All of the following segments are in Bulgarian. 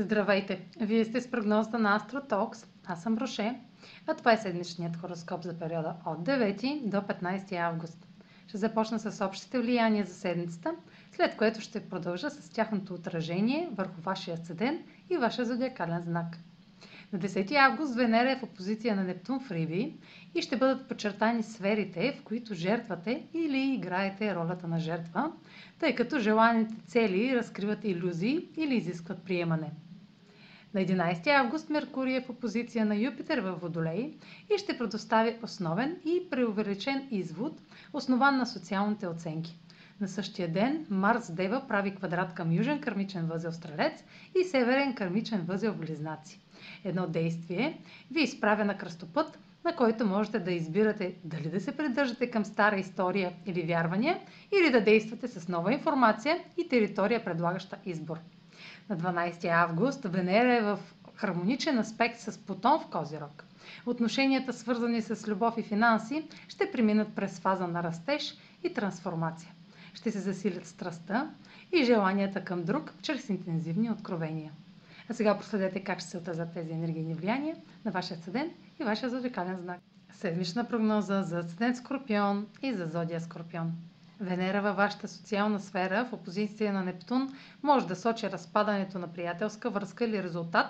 Здравейте! Вие сте с прогнозата на AstroTalks. Аз съм Роше, а това е седмичният хороскоп за периода от 9 до 15 август. Ще започна с общите влияния за седмицата, след което ще продължа с тяхното отражение върху вашия седен и вашия зодиакален знак. На 10 август Венера е в опозиция на Нептун в Риби и ще бъдат подчертани сферите, в които жертвате или играете ролята на жертва, тъй като желаните цели разкриват иллюзии или изискват приемане. На 11 август Меркурий е в опозиция на Юпитер във Водолей и ще предостави основен и преувеличен извод, основан на социалните оценки. На същия ден Марс Дева прави квадрат към южен кърмичен възел Стрелец и северен кърмичен възел Близнаци. Едно действие ви изправя на кръстопът, на който можете да избирате дали да се придържате към стара история или вярвания, или да действате с нова информация и територия, предлагаща избор. На 12 август Венера е в хармоничен аспект с Плутон в Козирог. Отношенията, свързани с любов и финанси, ще преминат през фаза на растеж и трансформация. Ще се засилят страстта и желанията към друг чрез интензивни откровения. А сега проследете как ще се отразят тези енергийни влияния на вашия седен и вашия зодиакален знак. Седмична прогноза за седен Скорпион и за зодия Скорпион. Венера във вашата социална сфера в опозиция на Нептун може да сочи разпадането на приятелска връзка или резултат,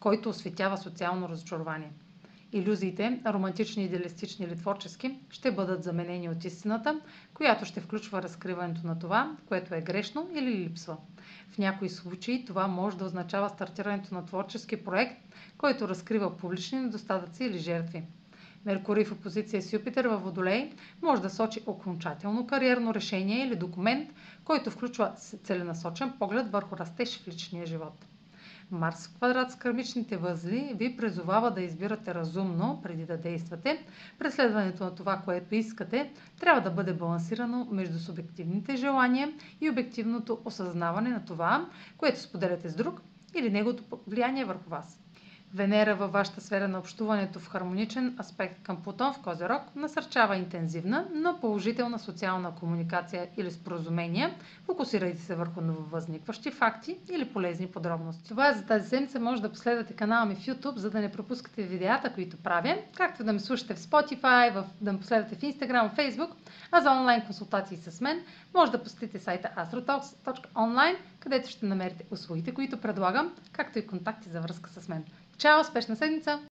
който осветява социално разочарование. Иллюзиите, романтични, идеалистични или творчески, ще бъдат заменени от истината, която ще включва разкриването на това, което е грешно или липсва. В някои случаи това може да означава стартирането на творчески проект, който разкрива публични недостатъци или жертви. Меркурий в опозиция с Юпитер във Водолей може да сочи окончателно кариерно решение или документ, който включва целенасочен поглед върху растеж в личния живот. Марс в квадрат с кърмичните възли ви призовава да избирате разумно преди да действате. Преследването на това, което искате, трябва да бъде балансирано между субективните желания и обективното осъзнаване на това, което споделяте с друг или неговото влияние върху вас. Венера във вашата сфера на общуването в хармоничен аспект към Плутон в Козерог насърчава интензивна, но положителна социална комуникация или споразумения. Фокусирайте се върху нововъзникващи факти или полезни подробности. Това е за тази седмица. Може да последвате канала ми в YouTube, за да не пропускате видеята, които правя, както да ме слушате в Spotify, в, да ме последвате в Instagram, в Facebook, а за онлайн консултации с мен може да посетите сайта astrotalks.online, където ще намерите услугите, които предлагам, както и контакти за връзка с мен. Чао, успешна седмица!